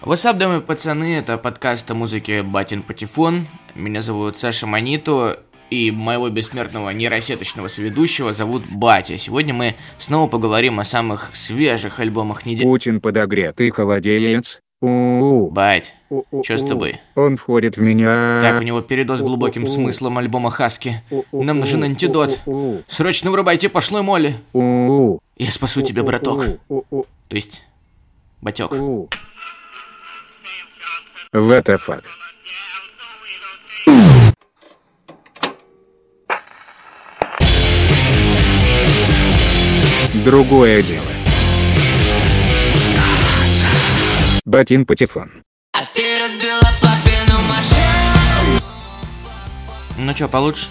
Васап, дамы и пацаны, это подкаст о музыке Батин Патефон. Меня зовут Саша Манито, и моего бессмертного нейросеточного соведущего зовут Батя. Сегодня мы снова поговорим о самых свежих альбомах недели. Путин подогретый холодеец. У-у-у. Бать, У-у-у. чё с тобой? Он входит в меня. Так, у него передоз глубоким У-у-у. смыслом альбома Хаски. У-у-у. Нам нужен антидот. У-у-у. Срочно вырубайте пошлой моли. У-у-у. Я спасу тебя, браток. У-у-у. То есть, батек. What the fuck? Другое дело. Батин Патефон. А ты разбила папину машину Ну чё, получше?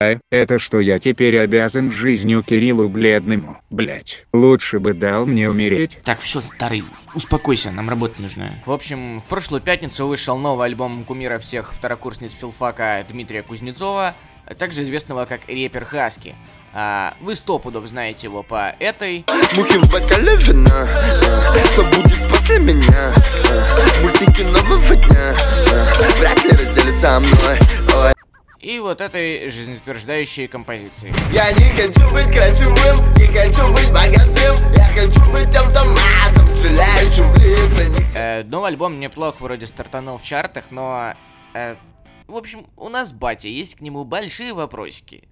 А, это что я теперь обязан жизнью Кириллу Бледному, блять. Лучше бы дал мне умереть. Так, все, старый, успокойся, нам работа нужна. В общем, в прошлую пятницу вышел новый альбом кумира всех второкурсниц филфака Дмитрия Кузнецова, а также известного как репер Хаски. А, вы сто пудов знаете его по этой, Мухи в бокале вина Что будет после меня. Мультики нового дня. Вряд ли разделят со мной. Ой. и вот этой жизнеутверждающей композиции. Я не хочу быть красивым Не хочу быть богатым. Я хочу быть автоматом Стреляющим в лица. Не Э, новый альбом неплохо вроде стартанул в чартах, но... э, в общем, у нас батя, есть к нему большие вопросики.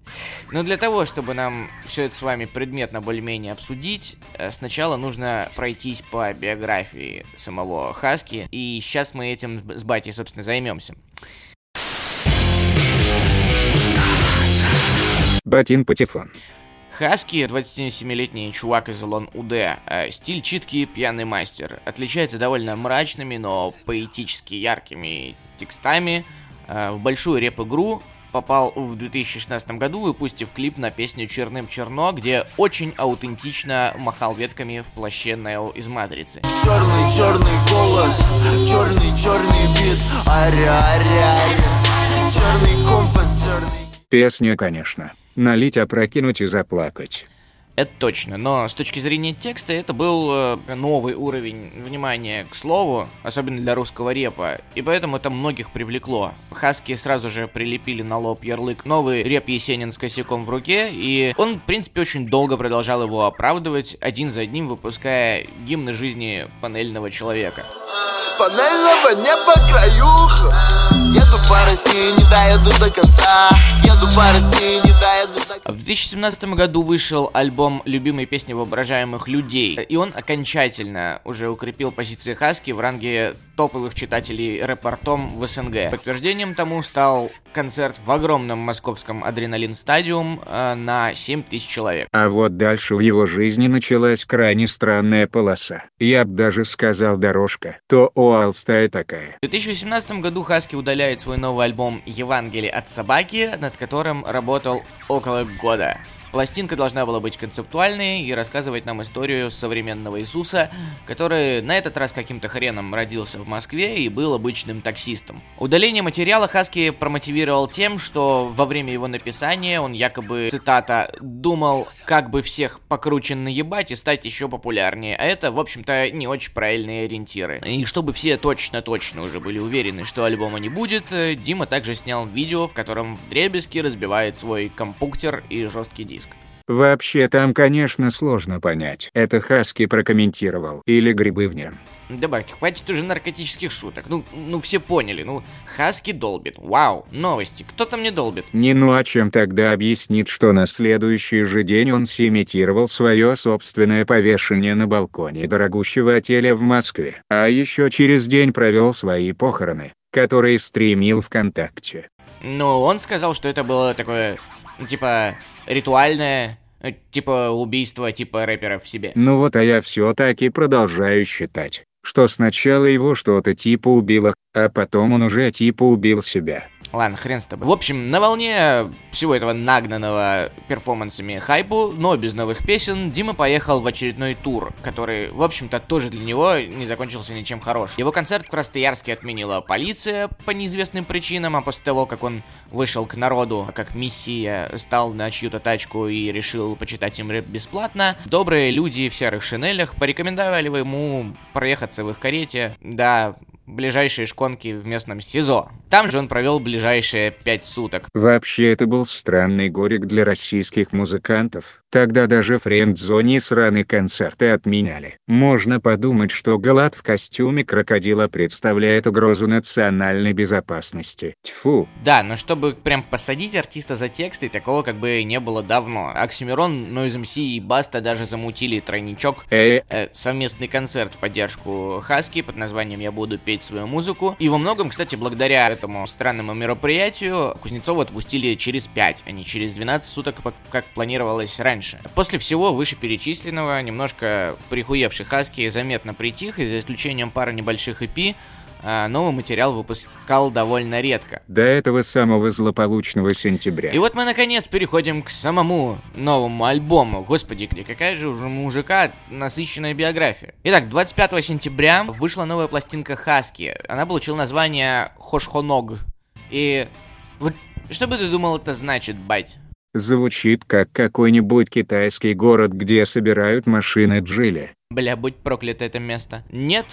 Но для того, чтобы нам все это с вами предметно более-менее обсудить, э, сначала нужно пройтись по биографии самого Хаски, и сейчас мы этим с- батей, собственно, займемся. Батин Патефон. Хаски 27-летний чувак из Улан Удэ. Э, Стиль читкий, пьяный мастер. Отличается довольно мрачными, но поэтически яркими текстами. Э, В большую реп-игру попал в 2016 году, выпустив клип на песню «Черным черно», где очень аутентично махал ветками в плаще Нео из «Матрицы». Черный, черный голос Черный, черный бит Ари, ари, ари Черный компас, черный Песня, конечно. Налить, опрокинуть и заплакать. Это точно, но с точки зрения текста это был э, новый уровень внимания к слову, особенно для русского репа, и поэтому это многих привлекло. Хаски сразу же прилепили на лоб ярлык «Новый реп Есенин с косяком в руке», и он, в принципе, очень долго продолжал его оправдывать, один за одним выпуская гимны жизни панельного человека. Панельного неба краюха Еду по России, не доеду до конца Еду по России, не доеду до конца В 2017 году вышел альбом любимой песни воображаемых людей, и он окончательно уже укрепил позиции Хаски в ранге топовых читателей рэпортом в СНГ. Подтверждением тому стал концерт в огромном московском Адреналин Стадиум э, на 7 тысяч человек. А вот дальше в его жизни началась крайне странная полоса. Я б даже сказал дорожка. То уалстая такая. В 2018 году Хаски удаляет свой новый альбом «Евангелие от собаки», над которым работал около года. Пластинка должна была быть концептуальной и рассказывать нам историю современного Иисуса, который на этот раз каким-то хреном родился в Москве и был обычным таксистом. Удаление материала Хаски промотивировал тем, что во время его написания он якобы, цитата, «думал, как бы всех покруче наебать и стать еще популярнее», а это, в общем-то, не очень правильные ориентиры. И чтобы все точно-точно уже были уверены, что альбома не будет, э, Дима также снял видео, в котором в дребезги разбивает свой компьютер и жесткий диск. Вообще там, конечно, сложно понять. Это Хаски прокомментировал. Или грибы в нем. Добавьте, хватит уже наркотических шуток. Ну, ну все поняли, ну, Хаски долбит. Вау, новости, кто там не долбит? Не ну а чем тогда объяснит, что на следующий же день он симитировал свое собственное повешение на балконе дорогущего отеля в Москве. А еще через день провел свои похороны, которые стримил ВКонтакте. Ну, он сказал, что это было такое, типа, ритуальное, э, типа убийство типа рэпера в себе. Ну вот а я все таки продолжаю считать, что сначала его что-то типа убило, а потом он уже типа убил себя. Ладно, хрен с тобой. В общем, на волне всего этого нагнанного перформансами хайпу, но без новых песен, Дима поехал в очередной тур, который, в общем-то, тоже для него не закончился ничем хорошим. Его концерт в Красноярске отменила полиция по неизвестным причинам, а после того, как он вышел к народу, как миссия, стал на чью-то тачку и решил почитать им рэп бесплатно, добрые люди в серых шинелях порекомендовали ему проехаться в их карете до ближайшие шконки в местном СИЗО. Там же он провел ближайшие пять суток. Вообще это был странный горек для российских музыкантов. Тогда даже френд-зоне сраные концерты отменяли. Можно подумать, что Галат в костюме крокодила представляет угрозу национальной безопасности. Тьфу. Да, но чтобы прям посадить артиста за тексты, такого как бы не было давно. Оксимирон, Noise MC и Баста даже замутили тройничок. Э, э, совместный концерт в поддержку Хаски под названием «Я буду петь свою музыку». И во многом, кстати, благодаря этому странному мероприятию Кузнецова отпустили через 5, а не через 12 суток, как планировалось раньше. После всего вышеперечисленного, немножко прихуевший Хаски заметно притих, и за исключением пары небольших а, новый материал выпускал довольно редко. До этого самого злополучного сентября. И вот мы наконец переходим к самому новому альбому. Господи, какая же уже мужика насыщенная биография. Итак, 25 сентября вышла новая пластинка Хаски. Она получила название Хошхоног. И вот что бы ты думал это значит, бать? Звучит как какой-нибудь китайский город, где собирают машины Джили. Бля, будь проклято это место. Нет,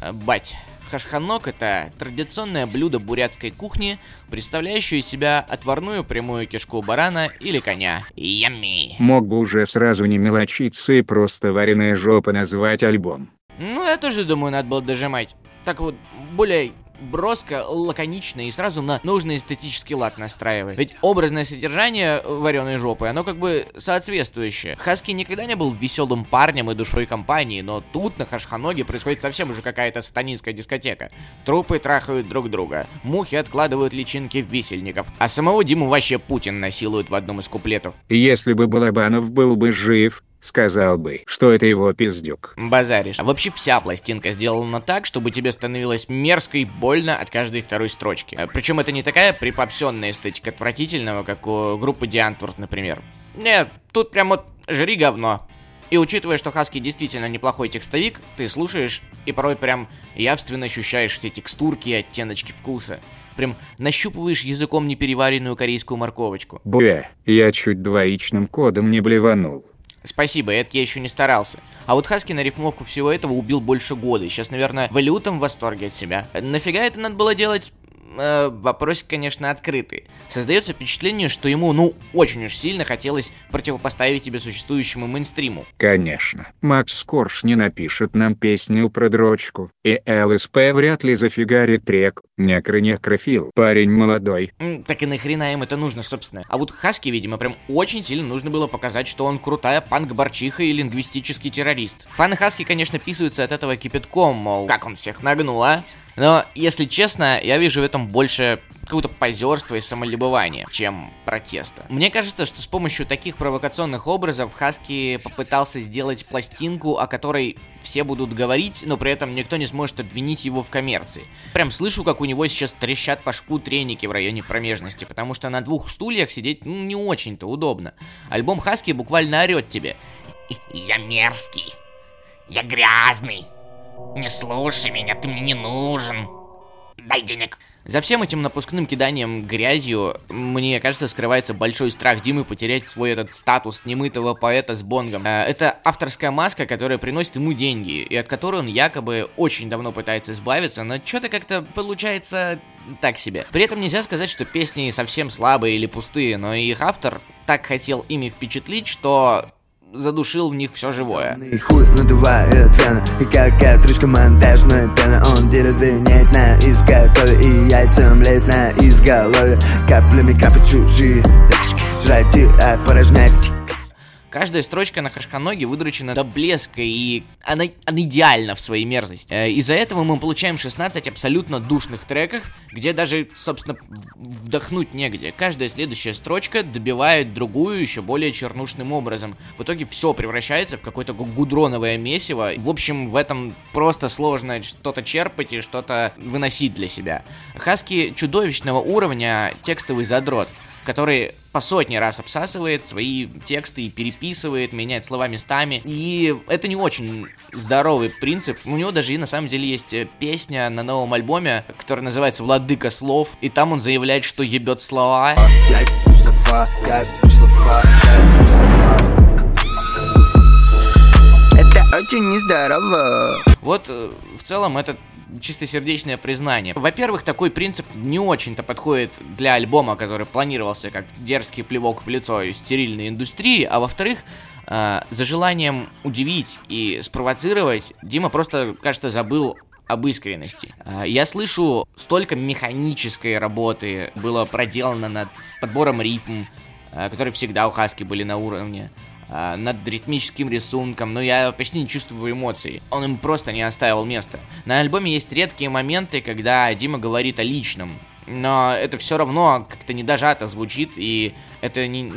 э, бать. Хашханок – это традиционное блюдо бурятской кухни, представляющее из себя отварную прямую кишку барана или коня. Ямми! Мог бы уже сразу не мелочиться и просто вареная жопа назвать альбом. Ну, я тоже думаю, надо было дожимать. Так вот, более броско, лаконично и сразу на нужный эстетический лад настраивает. Ведь образное содержание вареной жопы, оно как бы соответствующее. Хаски никогда не был веселым парнем и душой компании, но тут на Хашханоге происходит совсем уже какая-то сатанинская дискотека. Трупы трахают друг друга, мухи откладывают личинки висельников, а самого Диму вообще Путин насилует в одном из куплетов. Если бы Балабанов был бы жив, сказал бы, что это его пиздюк. Базаришь. А вообще вся пластинка сделана так, чтобы тебе становилось мерзко и больно от каждой второй строчки. Э, Причем это не такая припопсенная эстетика отвратительного, как у группы Диантворд, например. Нет, тут прям вот жри говно. И учитывая, что Хаски действительно неплохой текстовик, ты слушаешь и порой прям явственно ощущаешь все текстурки и оттеночки вкуса. Прям нащупываешь языком непереваренную корейскую морковочку. Бля, я чуть двоичным кодом не блеванул. Спасибо, это я еще не старался. А вот Хаски на рифмовку всего этого убил больше года. Сейчас, наверное, в в восторге от себя. Нафига это надо было делать? Э, вопросик, конечно, открытый. Создается впечатление, что ему, ну, очень уж сильно хотелось противопоставить тебе существующему мейнстриму. Конечно. Макс Корж не напишет нам песню про дрочку. И ЛСП вряд ли зафигарит трек. Некро-некрофил. Парень молодой. М, так и нахрена им это нужно, собственно. А вот Хаски, видимо, прям очень сильно нужно было показать, что он крутая панк-борчиха и лингвистический террорист. Фаны Хаски, конечно, писаются от этого кипятком, мол, как он всех нагнул, а? Но, если честно, я вижу в этом больше какого-то позерства и самолюбования, чем протеста. Мне кажется, что с помощью таких провокационных образов Хаски попытался сделать пластинку, о которой все будут говорить, но при этом никто не сможет обвинить его в коммерции. Прям слышу, как у него сейчас трещат по шву треники в районе промежности, потому что на двух стульях сидеть ну, не очень-то удобно. Альбом Хаски буквально орет тебе. Я мерзкий. Я грязный. Не слушай меня, ты мне не нужен. Дай денег. За всем этим напускным киданием грязью, мне кажется, скрывается большой страх Димы потерять свой этот статус немытого поэта с бонгом. Э, это авторская маска, которая приносит ему деньги, и от которой он якобы очень давно пытается избавиться, но что-то как-то получается так себе. При этом нельзя сказать, что песни совсем слабые или пустые, но их автор так хотел ими впечатлить, что задушил в них все живое. Жрать и опорожнять Каждая строчка на Хашканоге выдрочена до блеска, и она, она идеальна в своей мерзости. Э, из-за этого мы получаем 16 абсолютно душных треков, где даже, собственно, вдохнуть негде. Каждая следующая строчка добивает другую еще более чернушным образом. В итоге все превращается в какое-то гудроновое месиво. В общем, в этом просто сложно что-то черпать и что-то выносить для себя. Хаски чудовищного уровня текстовый задрот который по сотни раз обсасывает свои тексты и переписывает, меняет слова местами. И это не очень здоровый принцип. У него даже и на самом деле есть э, песня на новом альбоме, которая называется «Владыка слов», и там он заявляет, что ебет слова. Это очень нездорово. Вот э, в целом этот чистосердечное признание. Во-первых, такой принцип не очень-то подходит для альбома, который планировался как дерзкий плевок в лицо стерильной индустрии, а во-вторых, э, за желанием удивить и спровоцировать Дима просто, кажется, забыл об искренности. Э, я слышу, столько механической работы было проделано над подбором рифм, э, которые всегда у Хаски были на уровне. А, над ритмическим рисунком, но я почти не чувствую эмоций. Он им просто не оставил места. На альбоме есть редкие моменты, когда Дима говорит о личном, но это все равно как-то не дожато звучит, и это не,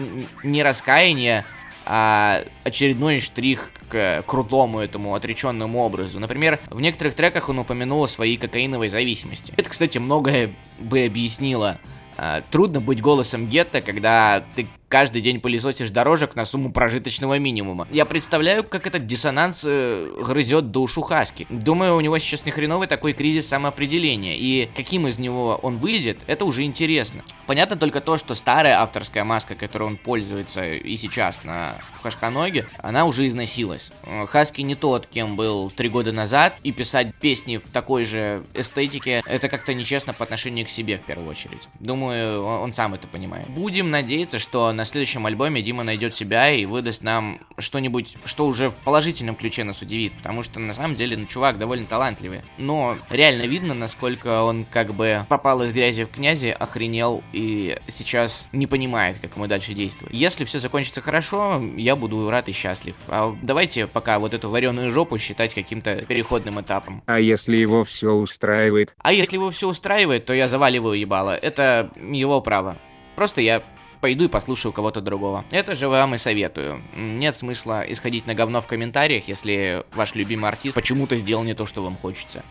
не раскаяние, а очередной штрих к крутому этому отреченному образу. Например, в некоторых треках он упомянул о своей кокаиновой зависимости. Это, кстати, многое бы объяснило. А, трудно быть голосом гетто, когда ты каждый день пылесосишь дорожек на сумму прожиточного минимума. Я представляю, как этот диссонанс э, грызет душу Хаски. Думаю, у него сейчас не хреновый такой кризис самоопределения, и каким из него он выйдет, это уже интересно. Понятно только то, что старая авторская маска, которой он пользуется и сейчас на Хашханоге, она уже износилась. Хаски не тот, кем был три года назад, и писать песни в такой же эстетике, это как-то нечестно по отношению к себе в первую очередь. Думаю, он сам это понимает. Будем надеяться, что на следующем альбоме Дима найдет себя и выдаст нам что-нибудь, что уже в положительном ключе нас удивит, потому что на самом деле, ну, чувак довольно талантливый. Но реально видно, насколько он как бы попал из грязи в князи, охренел и сейчас не понимает, как ему дальше действовать. Если все закончится хорошо, я буду рад и счастлив. А давайте пока вот эту вареную жопу считать каким-то переходным этапом. А если его все устраивает? А если его все устраивает, то я заваливаю ебало. Это его право. Просто я пойду и послушаю кого-то другого. Это же вам и советую. Нет смысла исходить на говно в комментариях, если ваш любимый артист почему-то сделал не то, что вам хочется.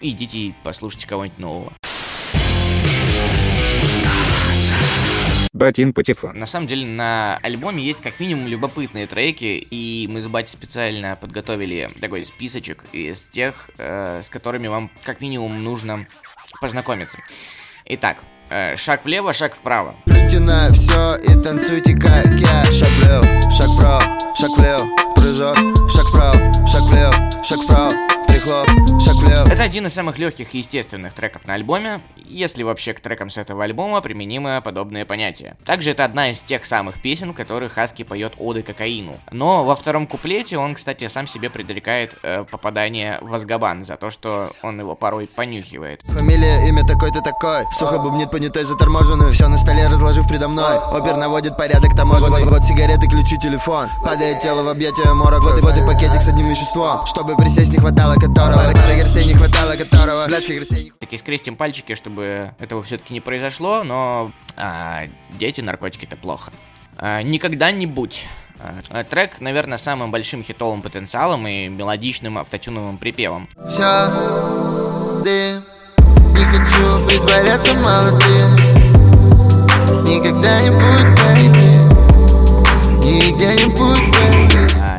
Идите и послушайте кого-нибудь нового. Батин Патефон. На самом деле на альбоме есть как минимум любопытные треки, и мы с Бати специально подготовили такой списочек из тех, э, с которыми вам как минимум нужно познакомиться. Итак, э, шаг влево, шаг вправо. На все и танцуйте как я Шаг влево, шаг вправо, шаг влево один из самых легких и естественных треков на альбоме, если вообще к трекам с этого альбома применимы подобные понятия. Также это одна из тех самых песен, в которых Хаски поет оды кокаину. Но во втором куплете он, кстати, сам себе предрекает э, попадание в Азгабан за то, что он его порой понюхивает. Фамилия, имя такой-то такой Сухо бубнит понятой заторможенную. Все на столе разложив предо мной. Опер наводит порядок таможенный. Вот сигареты, ключи, телефон. Падает тело в объятия морок Вот и вот и пакетик с одним веществом. Чтобы присесть не хватало которого. Пары горстей не хватало которого Блядских не Таки скрестим пальчики, чтобы этого все-таки не произошло, но а, дети, наркотики это плохо. А, никогда не будь. А, трек, наверное, самым большим хитовым потенциалом и мелодичным автотюновым припевом. Все, ты Не хочу притворяться молодым Никогда не будь, baby Нигде не будь, А,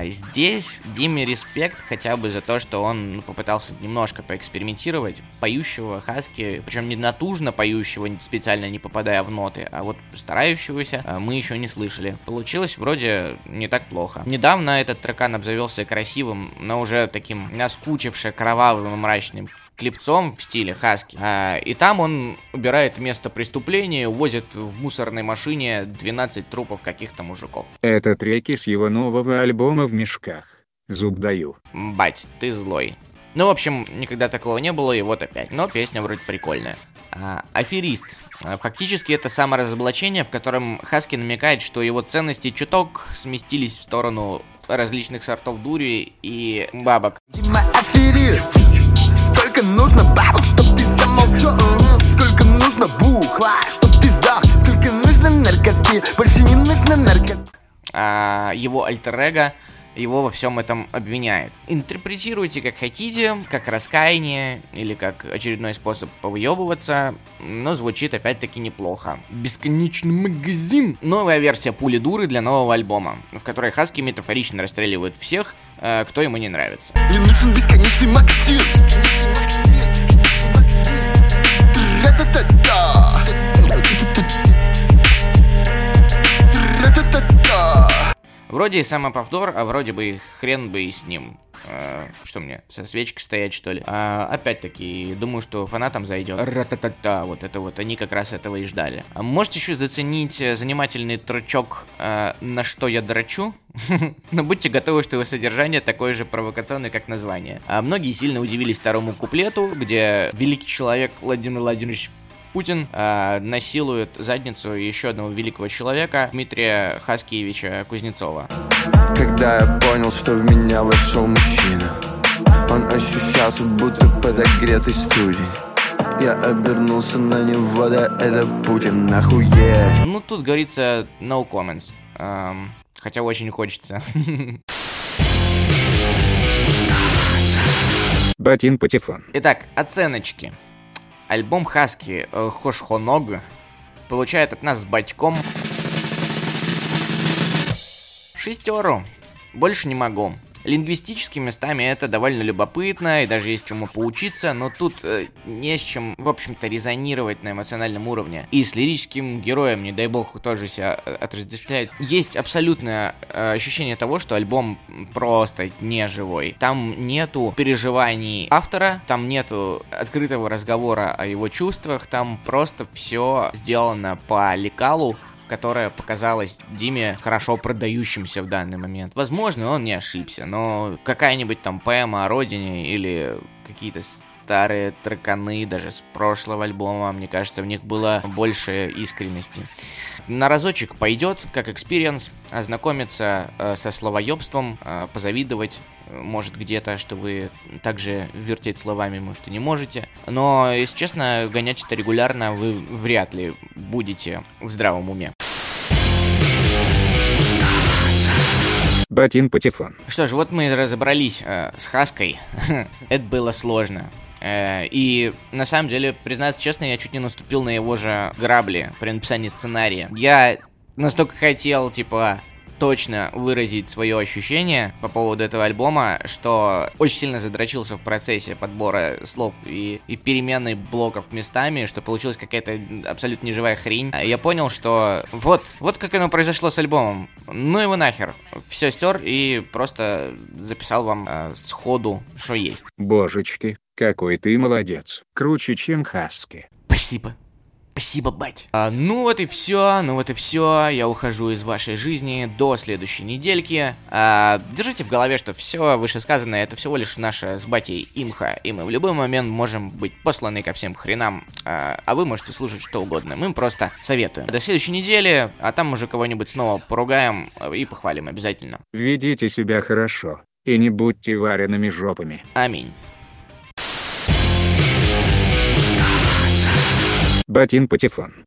здесь Диме респект хотя бы за то, что он ну, попытался немножко поэкспериментировать. Поющего Хаски, причем не натужно поющего, специально не попадая в ноты, а вот старающегося а, мы еще не слышали. Получилось вроде не так плохо. Недавно этот трекан обзавелся красивым, но уже таким наскучившим, кровавым и мрачным клипцом в стиле Хаски. А, и там он убирает место преступления, увозит в мусорной машине 12 трупов каких-то мужиков. Это треки с его нового альбома в мешках. Зуб даю. Бать, ты злой. Ну, в общем, никогда такого не было, и вот опять. Но песня вроде прикольная. А, аферист. А, Фактически это саморазоблачение, в котором Хаски намекает, что его ценности чуток сместились в сторону различных сортов дури и бабок. Дима нужно бабок, чтоб ты замолчал. Сколько нужно бухла, чтоб ты сдох Сколько нужно наркоты, больше не нужно наркоты а его альтер его во всем этом обвиняет. Интерпретируйте как хотите, как раскаяние или как очередной способ повыебываться, но звучит опять-таки неплохо. Бесконечный магазин. Новая версия пули дуры для нового альбома, в которой Хаски метафорично расстреливают всех, кто ему не нравится. Мне нужен бесконечный магазин Бесконечный магазин, бесконечный магазин Тра-та-та-та. Тра-та-та-та. Вроде и самоповтор, а вроде бы хрен бы и с ним. Э, что мне, со свечкой стоять, что ли? А, опять-таки, думаю, что фанатам зайдет. Ра-та-та-та, вот это вот, они как раз этого и ждали. А можете еще заценить э, занимательный трючок э, «На что я драчу?» Но будьте готовы, что его содержание такое же провокационное, как название. А многие сильно удивились второму куплету, где великий человек Владимир Владимирович Путин э, насилует задницу еще одного великого человека Дмитрия Хаскиевича Кузнецова. Когда я понял, что в меня вошел мужчина Он ощущался, будто подогретый студень Я обернулся на него, да это Путин, нахуя Ну, тут говорится no comments. Эм, хотя очень хочется. Батин Патефон. Итак, оценочки. Альбом Хаски э, Хошхоног получает от нас с батьком шестеру. Больше не могу. Лингвистическими местами это довольно любопытно, и даже есть чему поучиться, но тут э, не с чем, в общем-то, резонировать на эмоциональном уровне. И с лирическим героем, не дай бог, тоже себя э, отождествляет. Есть абсолютное э, ощущение того, что альбом просто не живой. Там нету переживаний автора, там нету открытого разговора о его чувствах, там просто все сделано по лекалу, которая показалась Диме хорошо продающимся в данный момент. Возможно, он не ошибся, но какая-нибудь там поэма о родине или какие-то старые треканы даже с прошлого альбома, мне кажется, в них было больше искренности. На разочек пойдет, как experience, ознакомиться э, со словоебством, э, позавидовать, э, может где-то, что вы также вертеть словами, может, и не можете. Но, если честно, гонять это регулярно вы вряд ли будете в здравом уме. Батин Патефон. Что ж, вот мы разобрались э, с Хаской. Это было сложно. Э, и на самом деле, признаться честно, я чуть не наступил на его же грабли при написании сценария. Я настолько хотел, типа, точно выразить свое ощущение по поводу этого альбома, что очень сильно задрочился в процессе подбора слов и, и перемены блоков местами, что получилась какая-то абсолютно неживая хрень. Я понял, что вот, вот как оно произошло с альбомом. Ну его нахер. Все стер и просто записал вам э, сходу, что есть. Божечки, какой ты молодец. Круче, чем Хаски. Спасибо. Спасибо, бать. А, ну вот и все, ну вот и все. Я ухожу из вашей жизни до следующей недельки. А, держите в голове, что все вышесказанное это всего лишь наша с батей имха, и мы в любой момент можем быть посланы ко всем хренам, а, а вы можете слушать что угодно. Мы просто советуем. До следующей недели, а там уже кого-нибудь снова поругаем и похвалим обязательно. Ведите себя хорошо. И не будьте вареными жопами. Аминь. Батин Патефон.